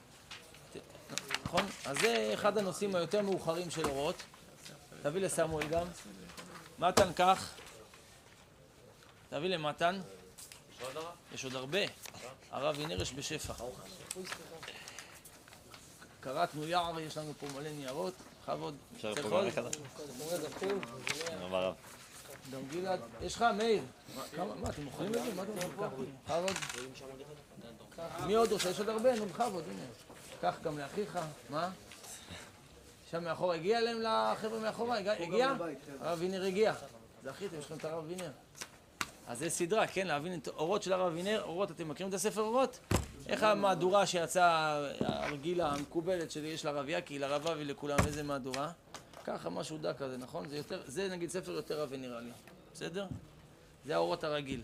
נכון? אז זה אחד הנושאים היותר מאוחרים של אורות. תביא לסמואל גם. מתן, קח. תביא למתן. יש עוד הרבה. הרב וינר יש בשפע. קראתנו יער, יש לנו פה מלא ניירות. בכבוד. אפשר פה? גם הרב. גם גלעד. יש לך, מאיר. מה, אתם מוכרים את זה? מה אתם מוכרים? בכבוד. מי עוד רוצה? יש עוד הרבה, נו בכבוד, הנה. קח גם לאחיך. מה? שם מאחורה, הגיע אליהם לחבר'ה מאחורה? הגיע? חבר'ה. הרב וינר הגיע. זכיתם, יש לכם את הרב וינר. אז זה סדרה, כן, להבין את אורות של הרב וינר. אורות, אתם מכירים את הספר אורות? איך המהדורה שיצאה, הרגילה, המקובלת שיש לרב יקי, לרב אבי, לכולם, איזה מהדורה? ככה, משהו דק כזה, נכון? זה יותר, זה נגיד ספר יותר עבה נראה לי, בסדר? זה האורות הרגיל.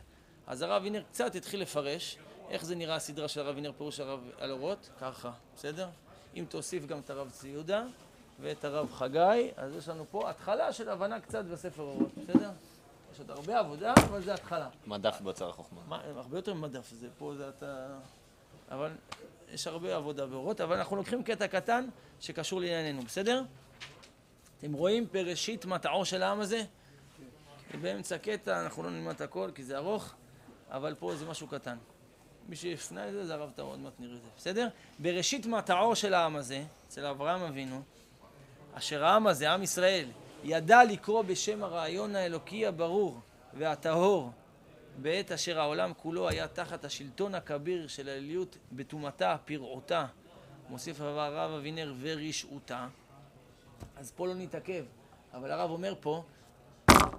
אז הרב וינר קצת התחיל לפרש, איך זה נראה הסדרה של הרב וינר פירוש הרב על אורות? ככה, בסדר? אם תוסיף גם את הרב צבי יהודה ואת הרב חגי, אז יש לנו פה התחלה של הבנה קצת בספר אורות, בסדר? יש עוד הרבה עבודה, אבל זה התחלה. מדף באוצר החוכמה. מה, הרבה יותר מדף, זה פה זה אתה... אבל יש הרבה עבודה באורות, אבל אנחנו לוקחים קטע קטן שקשור לענייננו, בסדר? אתם רואים בראשית מטעו של העם הזה? באמצע קטע, אנחנו לא נלמד את הכל כי זה ארוך, אבל פה זה משהו קטן. מי שהפנה את זה זה הרב טאו, עוד מעט נראה את זה, בסדר? בראשית מטעו של העם הזה, אצל אברהם אבינו, אשר העם הזה, עם ישראל, ידע לקרוא בשם הרעיון האלוקי הברור והטהור בעת אשר העולם כולו היה תחת השלטון הכביר של האליות בטומאתה, פרעותה, מוסיף הרב אבינר ורשעותה. אז פה לא נתעכב, אבל הרב אומר פה,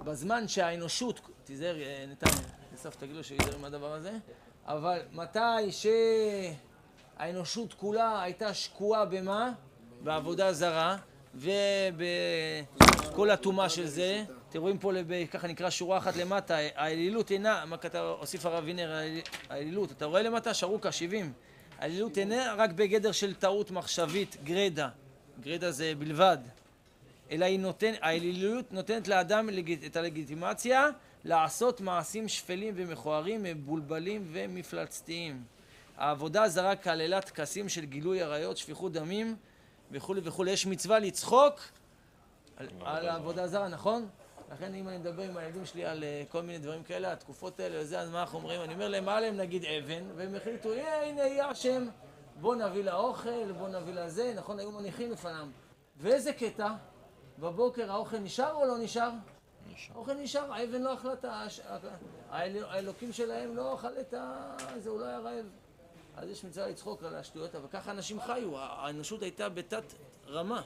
בזמן שהאנושות, תיזהר אה, נתניה, אסף תגיד לו שיזהר עם הדבר הזה, אבל מתי שהאנושות כולה הייתה שקועה במה? בעבודה זרה, ובכל הטומאה של זה, אתם רואים פה, לב- ככה נקרא שורה אחת למטה, האלילות אינה, מה כתב, הוסיף הרב וינר, האלילות, אתה רואה למטה? שרוקה, 70. האלילות אינה רק בגדר של טעות מחשבית, גרדה, גרדה זה בלבד, אלא היא נותן, האליליות נותנת לאדם לג- את הלגיטימציה לעשות מעשים שפלים ומכוערים, מבולבלים ומפלצתיים. העבודה הזרה כללה טקסים של גילוי עריות, שפיכות דמים וכולי וכולי. יש מצווה לצחוק על, על העבודה הזרה, נכון? לכן אם אני מדבר עם הילדים שלי על אה, כל מיני דברים כאלה, התקופות האלה וזה, אז מה אנחנו אומרים? אני אומר להם, מה עליהם נגיד אבן? והם החליטו, "אה, הנה יהיה השם, בוא נביא לה אוכל, בוא נביא לה זה, נכון? היו מניחים לפניו. ואיזה קטע? בבוקר האוכל נשאר או לא נשאר? האוכל נשאר, האבן לא אכלה את ה... הש- האל- האלוקים שלהם לא אכל את ה... זה, הוא לא היה רעב. אז יש מצווה לצחוק על השטויות, אבל ככה אנשים חיו, האנושות הייתה בתת רמה.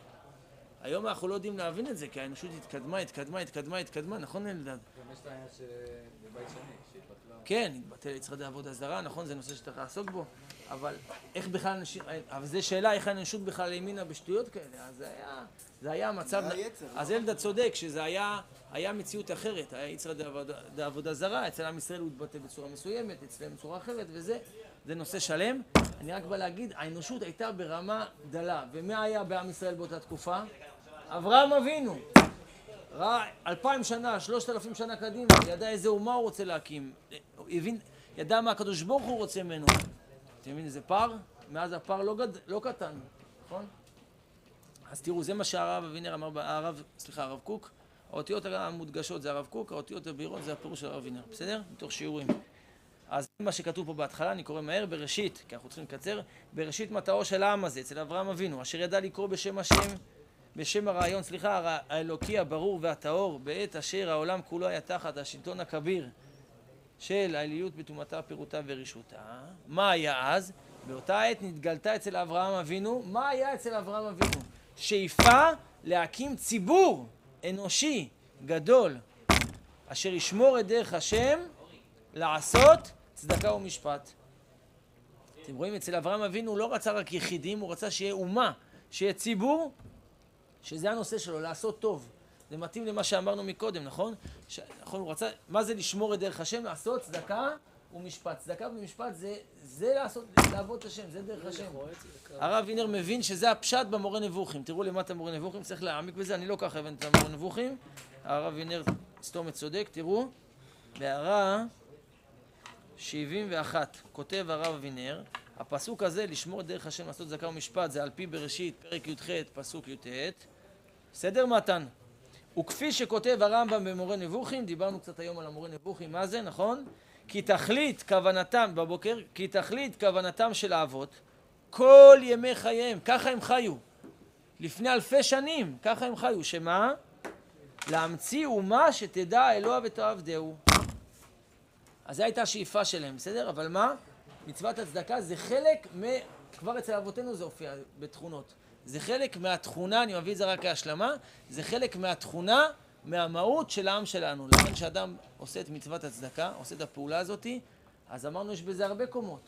היום אנחנו לא יודעים להבין את זה, כי האנושות התקדמה, התקדמה, התקדמה, התקדמה, נכון אלדד? גם יש את העניין שבבית שני, שהתבטלה. כן, התבטל יצחק עבודה זרה, נכון, זה נושא שצריך לעסוק בו, אבל איך בכלל אנשים, אבל זו שאלה איך האנושות בכלל האמינה בשטויות כאלה, אז זה היה, זה היה היצר, אז לא? אלדד צודק, שזה היה, היה מציאות אחרת, היה יצחק דעבודה זרה, אצל עם ישראל הוא התבטא בצורה מסוימת, אצלם בצורה אחרת, וזה, זה נושא שלם. אני רק בא להגיד, האנושות הייתה ברמה דלה, ומה היה בעם ישראל באותה תקופה? אברהם אבינו. ראה אלפיים שנה, שלושת אלפים שנה קדימה, ידע איזה אומה הוא רוצה להקים, הבין, ידע מה הקדוש ברוך הוא רוצה ממנו. אתם מבינים איזה פער? מאז הפער לא, גד, לא קטן, נכון? אז תראו, זה מה שהרב אבינר אמר, הרב, סליחה, הרב קוק, האותיות המודגשות זה הרב קוק, האותיות הבהירות זה הפירוש של הרב אבינר, בסדר? מתוך שיעורים. אז מה שכתוב פה בהתחלה, אני קורא מהר, בראשית, כי אנחנו צריכים לקצר, בראשית מטאו של העם הזה, אצל אברהם אבינו, אשר ידע לקרוא בשם השם בשם הרעיון, סליחה, האלוקי הברור והטהור, בעת אשר העולם כולו היה תחת השלטון הכביר של האליות בטומאתה, פירוטה ורשעותה. מה היה אז? באותה עת נתגלתה אצל אברהם אבינו, מה היה אצל אברהם אבינו? שאיפה להקים ציבור אנושי גדול, אשר ישמור את דרך השם לעשות צדקה ומשפט. אתם רואים, אצל אברהם אבינו הוא לא רצה רק יחידים, הוא רצה שיהיה אומה, שיהיה ציבור שזה הנושא שלו, לעשות טוב. זה מתאים למה שאמרנו מקודם, נכון? ש... נכון, הוא רצה, מה זה לשמור את דרך השם? לעשות צדקה ומשפט. צדקה ומשפט זה, זה לעשות, לעבוד את השם, זה דרך השם. הרב וינר מבין שזה הפשט במורה נבוכים. תראו למטה מורה נבוכים, צריך להעמיק בזה, אני לא ככה הבנתי את המורה נבוכים. הרב וינר סתומת צודק, תראו, בהערה 71, כותב הרב וינר, הפסוק הזה, לשמור את דרך השם לעשות צדקה ומשפט, זה על פי בראשית, פרק י"ח, פסוק י"ט. בסדר מתן? וכפי שכותב הרמב"ם במורה נבוכים, דיברנו קצת היום על המורה נבוכים, מה זה, נכון? כי תכלית כוונתם, בבוקר, כי תכלית כוונתם של האבות, כל ימי חייהם, ככה הם חיו. לפני אלפי שנים, ככה הם חיו, שמה? להמציא אומה שתדע אלוה ותעבדהו. אז זו הייתה השאיפה שלהם, בסדר? אבל מה? מצוות הצדקה זה חלק מ... כבר אצל אבותינו זה הופיע בתכונות. זה חלק מהתכונה, אני מביא את זה רק כהשלמה, זה חלק מהתכונה, מהמהות של העם שלנו. לכן כשאדם עושה את מצוות הצדקה, עושה את הפעולה הזאתי, אז אמרנו יש בזה הרבה קומות.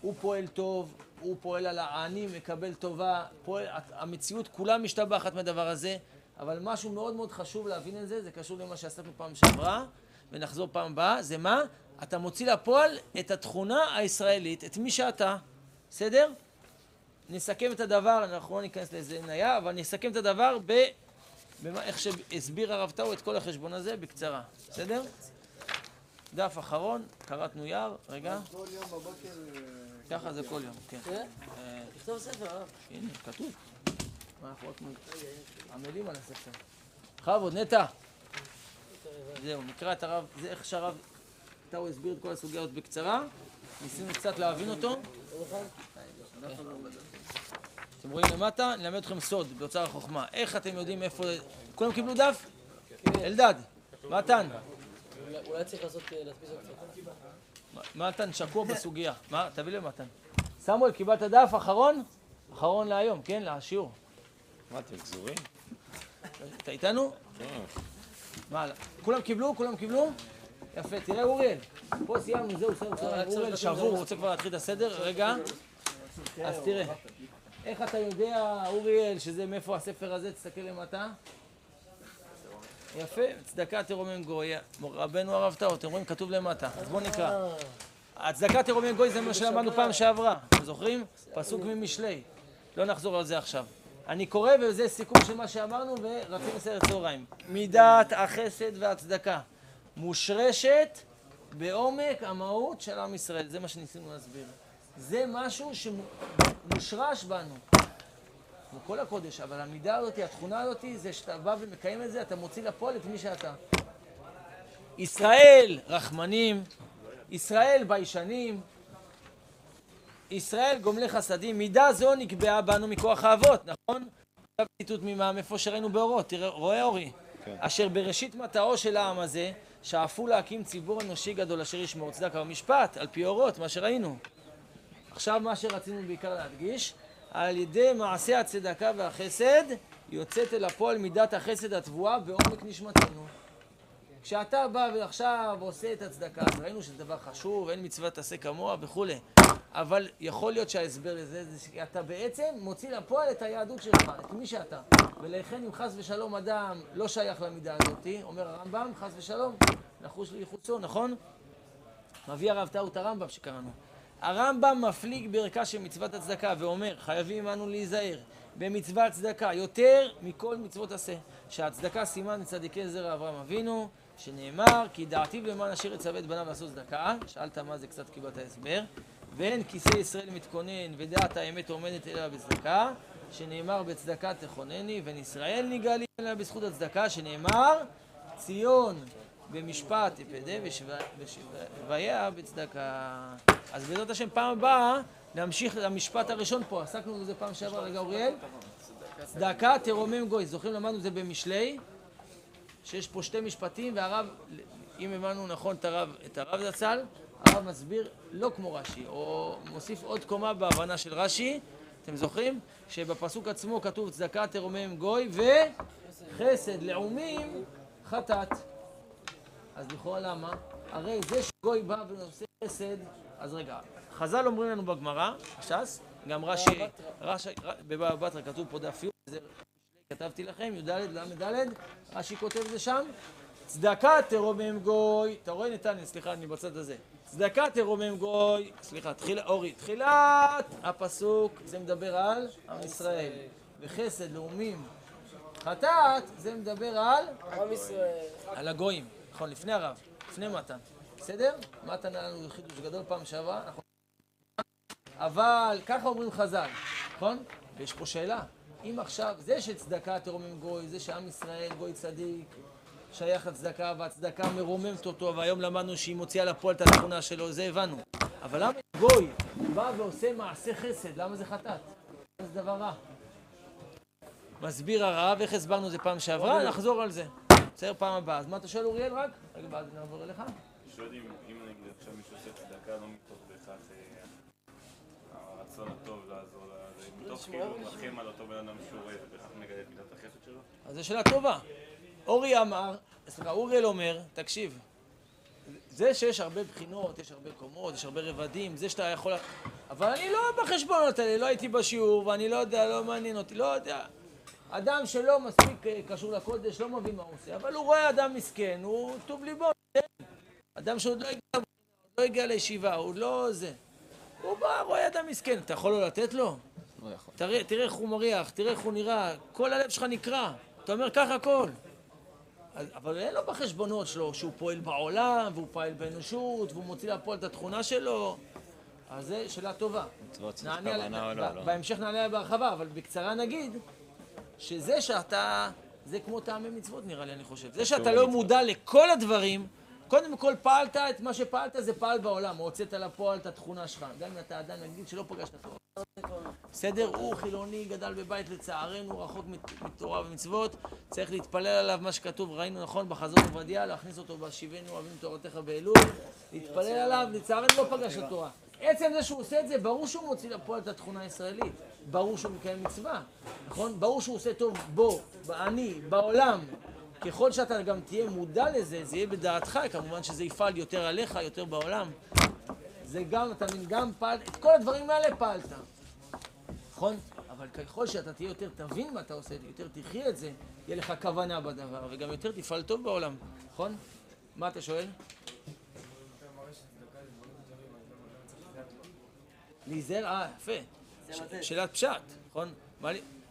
הוא פועל טוב, הוא פועל על העני, מקבל טובה, פועל, המציאות כולה משתבחת מהדבר הזה, אבל משהו מאוד מאוד חשוב להבין את זה, זה קשור למה שעשינו פעם שעברה, ונחזור פעם הבאה, זה מה? אתה מוציא לפועל את התכונה הישראלית, את מי שאתה, בסדר? נסכם את הדבר, אנחנו לא ניכנס לאיזה ניה, אבל נסכם את הדבר ב... במה, איך שהסביר הרב טאו את כל החשבון הזה בקצרה, בסדר? דף אחרון, קראתנו יער, רגע, כל יום בבוקר... אה, ככה זה כל יום, כן. כן? אה, תכתוב ספר, הרב. הנה, כתוב. מה אנחנו רק עמלים על הספר. בכבוד, נטע. זהו, נקרא את הרב, זה איך שהרב טאו הסביר את כל הסוגיות בקצרה. ניסינו קצת להבין אותו. אתם רואים למטה? נלמד אתכם סוד באוצר החוכמה. איך אתם יודעים איפה... כולם קיבלו דף? אלדד, מתן, אולי- אולי צריך לעשות, אה, להדפיס עוד קצת. מתן שקוע בסוגיה. מה? תביא לי מתן. סמואל, קיבלת דף אחרון? אחרון להיום, כן? לשיעור. מה אתם גזורים? אתה איתנו? כן. מה, כולם קיבלו? כולם קיבלו? יפה, תראה אוריאל, פה סיימנו, זהו, סיימנו, צריך אוריאל שבור. הוא רוצה כבר להתחיל את הסדר, רגע, אז תראה, איך אתה יודע, אוריאל, שזה מאיפה הספר הזה, תסתכל למטה. יפה, צדקה תרומם גוי, רבנו הרב טאו, אתם רואים, כתוב למטה, אז בואו נקרא. הצדקה תרומם גוי זה מה שלמדנו פעם שעברה, אתם זוכרים? פסוק ממשלי, לא נחזור על זה עכשיו. אני קורא וזה סיכום של מה שאמרנו ורצים לסדר צהריים. מידת החסד והצדקה מושרשת בעומק המהות של עם ישראל, זה מה שניסינו להסביר. זה משהו שמושרש בנו. כמו כל הקודש, אבל המידה הזאת, התכונה הזאת, זה שאתה בא ומקיים את זה, אתה מוציא לפועל את מי שאתה. ישראל רחמנים, ישראל ביישנים, ישראל גומלי חסדים, מידה זו נקבעה בנו מכוח האבות, נכון? עכשיו ציטוט ממה? מאיפה שראינו באורות, תראה, רואה אורי? כן. אשר בראשית מטעו של העם הזה, שאפו להקים ציבור אנושי גדול אשר ישמור צדקה ומשפט, על פי אורות, מה שראינו. עכשיו מה שרצינו בעיקר להדגיש, על ידי מעשה הצדקה והחסד, יוצאת אל הפועל מידת החסד התבואה בעומק נשמתנו. כשאתה בא ועכשיו עושה את הצדקה, אז ראינו שזה דבר חשוב, אין מצווה תעשה כמוה וכולי. אבל יכול להיות שההסבר לזה זה שאתה בעצם מוציא לפועל את היהדות שלך, את מי שאתה. ולכן אם חס ושלום אדם לא שייך למידה הזאת, אומר הרמב"ם, חס ושלום, נחוש ליחוצו, נכון? מביא הרב טאו את הרמב"ם שקראנו. הרמב"ם מפליג בערכה של מצוות הצדקה ואומר, חייבים אנו להיזהר במצוות צדקה יותר מכל מצוות עשה. שהצדקה סימן לצדיקי זרע אברהם אבינו, שנאמר, כי דעתיו למען אשר יצווה את בניו לעשות צדקה. שאלת מה זה, קצת קיבלת הסבר. ואין כיסא ישראל מתכונן ודעת האמת עומדת אלא בצדקה, שנאמר בצדקה תכונני, ואין ישראל נגאלים אלא בזכות הצדקה, שנאמר ציון במשפט תפדה ושביה בצדקה. אז בעזרת השם פעם הבאה נמשיך למשפט הראשון פה, עסקנו בזה פעם שעברה, רגע אוריאל. צדקה תרומם גוי, זוכרים למדנו את זה במשלי, שיש פה שתי משפטים והרב, אם הבנו נכון את הרב, את הרב זצ"ל, הרב מסביר לא כמו רש"י, או מוסיף עוד קומה בהבנה של רש"י, אתם זוכרים? שבפסוק עצמו כתוב צדקה תרומם גוי וחסד לעומים חטאת. אז לכאורה למה? הרי זה שגוי בא ועושה חסד, אז רגע, חז"ל אומרים לנו בגמרא, ש"ס, גם רש"י, רש"י, בבבא בתרא כתוב פה דף י', זה כתבתי לכם, י"ד ל"ד, רש"י כותב את זה שם, צדקה תרומם גוי, אתה רואה נתניה, סליחה, אני בצד הזה, צדקה תרומם גוי, סליחה, תחילה, אורי, תחילת הפסוק, זה מדבר על עם ישראל, וחסד לאומים חטאת, זה מדבר על עם ישראל. על הגויים, נכון, לפני הרב, לפני מתן, בסדר? מתן היה לנו חידוש גדול פעם שעברה, נכון? אבל ככה אומרים חז"ל, נכון? ויש פה שאלה, אם עכשיו, זה שצדקה תרומם גוי, זה שעם ישראל גוי צדיק, שייך לצדקה והצדקה מרוממת אותו, והיום למדנו שהיא מוציאה לפועל את התכונה שלו, זה הבנו. אבל למה גוי בא ועושה מעשה חסד, למה זה חטאת? זה דבר רע. מסביר הרב, איך הסברנו את זה פעם שעברה, נחזור על זה. בסדר, פעם הבאה. אז מה אתה שואל אוריאל רק? רגע, ואז נעבור אליך. שואל אם נגיד עכשיו מישהו עושה צדקה לא מתוך בהכרח אה, הרצון הטוב לעזור לה, זה מתוך כאילו מרחם על אותו בן אדם שהוא רואה ובהכרח מגלה את מידת החסד שלו? אז זו שאלה טובה. אורי אמר, סליחה, אוריאל אומר, תקשיב, זה שיש הרבה בחינות, יש הרבה קומות, יש הרבה רבדים, זה שאתה יכול... אבל אני לא בחשבונות האלה, לא הייתי בשיעור, ואני לא יודע, לא מעניין אותי, לא יודע. אדם שלא מספיק אה, קשור לקודש, לא מבין מה הוא עושה, אבל הוא רואה אדם מסכן, הוא טוב ליבו, אדם שעוד לא הגיע, לא הגיע לישיבה, הוא לא זה. הוא בא, רואה אדם מסכן, אתה יכול לא לתת לו? לא יכול. תראה, תראה איך הוא מריח, תראה איך הוא נראה, כל הלב שלך נקרע. אתה אומר ככה הכל. אבל אין לו בחשבונות שלו שהוא פועל בעולם, והוא פועל באנושות, והוא מוציא לפועל את התכונה שלו. אז זו שאלה טובה. נענה על- כוונה או ב- לא, לא. בהמשך נענה עליה בהרחבה, אבל בקצרה נגיד שזה שאתה, זה כמו טעמי מצוות נראה לי, אני חושב. זה שאתה לא מודע לכל הדברים, קודם כל פעלת את מה שפעלת זה פעל בעולם, הוצאת לפועל את התכונה שלך. גם אם אתה עדיין נגיד שלא פגשת תורה. בסדר? הוא חילוני, גדל בבית לצערנו, רחוק מת- מתורה ומצוות, צריך להתפלל עליו מה שכתוב, ראינו נכון בחזון עובדיה, להכניס אותו בשיבנו אוהבים תורתך באלול, להתפלל עליו, לצערנו לא פגש את התורה. עצם זה שהוא עושה את זה, ברור שהוא מוציא לפועל את התכונה הישראלית. ברור שהוא מקיים מצווה, נכון? ברור שהוא עושה טוב בו, באני, בעולם. ככל שאתה גם תהיה מודע לזה, זה יהיה בדעתך, כמובן שזה יפעל יותר עליך, יותר בעולם. זה גם, אתה מבין, גם פעל, את כל הדברים האלה פעלת. נכון? אבל ככל שאתה תהיה יותר, תבין מה אתה עושה, יותר תחיה את זה, יהיה לך כוונה בדבר, וגם יותר תפעל טוב בעולם, נכון? מה אתה שואל? להיזהר, אה, יפה. ש- שאלת פשט, נכון?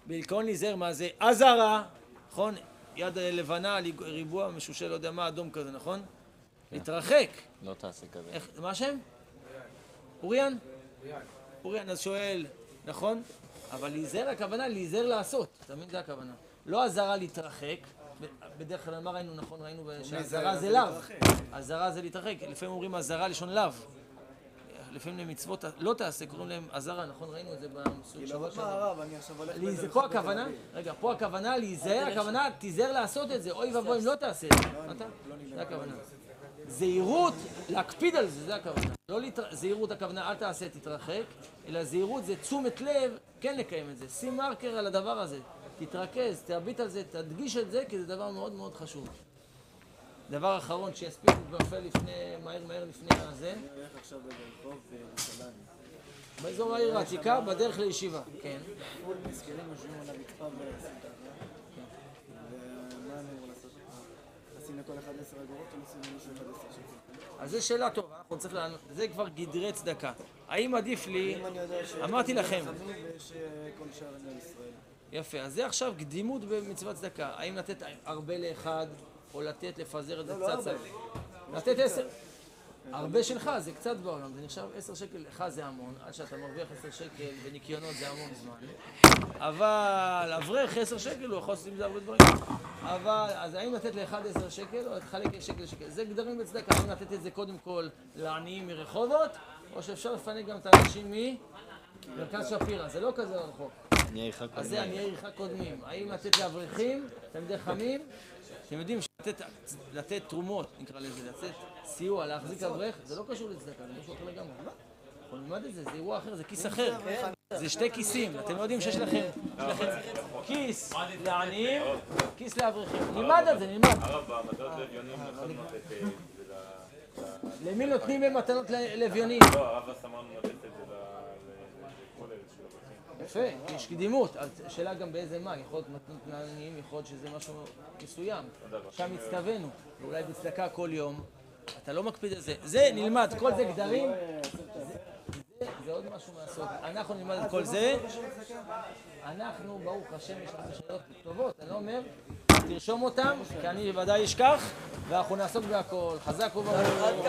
בעיקרון להיזהר מה זה? אזהרה, נכון? יד לבנה, ריבוע, משושה, לא יודע מה, אדום כזה, נכון? להתרחק. לא תעשה כזה. איך, מה השם? אוריאן? אוריאן, אז שואל, נכון? אבל להיזהר הכוונה, להיזהר לעשות, אתה מבין? זה הכוונה. לא אזהרה להתרחק, בדרך כלל מה ראינו, נכון? ראינו שאזהרה זה לאו. אזהרה זה להתרחק, לפעמים אומרים אזהרה לשון לאו. לפעמים למצוות לא תעשה, קוראים להם אזהרה, נכון? ראינו את זה כאילו, שבוע שעבר. מה הרב, אני עכשיו הולך... להיז- בדרך פה הכוונה. רגע, פה הכוונה להיזהר, הכוונה תיזהר לעשות את זה, אוי ואבוי אם לא תעשה את זה. אתה? זה הכוונה. זהירות, להקפיד על זה, זה הכוונה. לא להתר... זהירות הכוונה, אל תעשה, תתרחק, אלא זהירות זה תשומת לב, כן לקיים את זה. שים מרקר על הדבר הזה. תתרכז, תביט על זה, תדגיש את זה, כי זה דבר מאוד מאוד חשוב. דבר אחרון, שיספיק נופל לפני, מהר מהר לפני הזה, אני הולך עכשיו ברחוב אה, ירושלים. באזור העיר העתיקה, בדרך לישיבה. כן. פול מסכנים יושבים על הרצפה? אז זו שאלה טובה, אנחנו צריכים לענות, זה כבר גדרי צדקה. האם עדיף לי. אמרתי לכם, אה, כל. יפה, אז זה עכשיו קדימות במצוות צדקה. האם לתת הרבה לאחד, או לתת, לפזר את זה לא, לא קצת? הרבה. לתת עשר. הרבה שלך זה קצת בעולם, זה נחשב עשר שקל לך זה המון, עד שאתה מרוויח עשר שקל בניקיונות זה המון זמן. אבל אברך עשר שקל, הוא יכול לעשות עם זה הרבה דברים. אבל, אז האם לתת לאחד עשר שקל, או לחלק שקל לשקל? זה גדרים בצדקה, האם לתת את זה קודם כל לעניים מרחובות, או שאפשר לפנק גם את האנשים ממרכז שפירא, זה לא כזה רחוק. אז. זה עניי עירך קודמים. האם לתת לאברכים, תלמידי חכמים? אתם יודעים שלתת לתת תרומות, נקרא לזה, לתת סיוע, להחזיק אברך, זה לא קשור לצדקה, זה משהו אחר לגמרי. אנחנו נלמד את זה, זה אירוע אחר, זה כיס אחר. זה שתי כיסים, אתם יודעים שיש לכם לכם כיס לעניים, כיס לאברכים. נלמד על זה, נלמד. הרב, לאביונים אה, את זה. למי נותנים במתנות ל- לאביונים? לא, הרב אמרנו יפה, יש קדימות. אז שאלה גם באיזה מה, יכול להיות מתנות לעניים, יכול להיות שזה משהו מסוים. שם הצטווינו, ואולי בצדקה כל יום. אתה לא מקפיד על זה. זה נלמד, כל זה גדרים. זה- עוד משהו מהסוד. אנחנו נלמד את כל זה. אנחנו, ברוך השם, יש לנו שאלות טובות, אני לא אומר, תרשום אותם, כי אני ודאי אשכח, ואנחנו נעסוק בהכל. חזק וברוך.